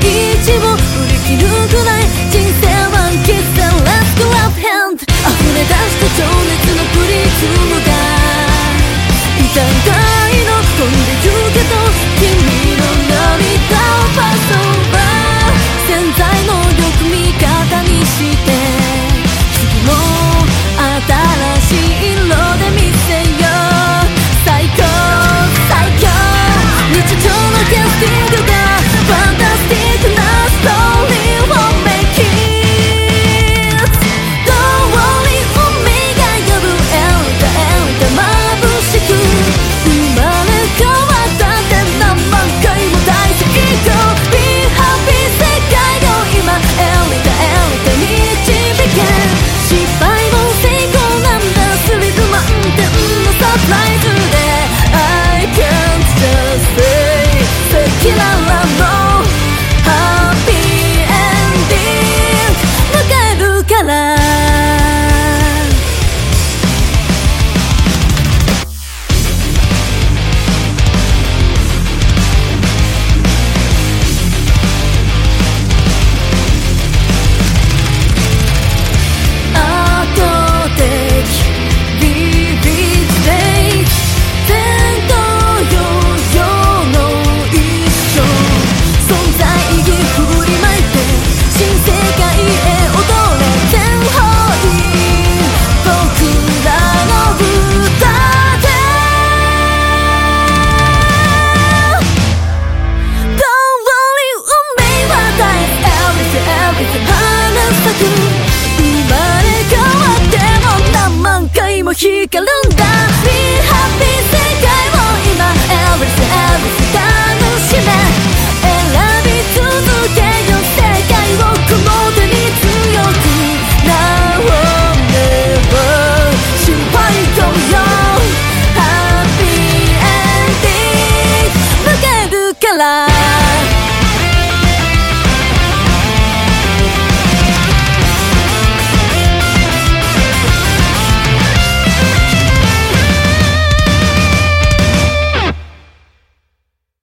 一売り切るくらい人生はキスで Let's go 溢れ出した情熱のプリズムがいたんだ love.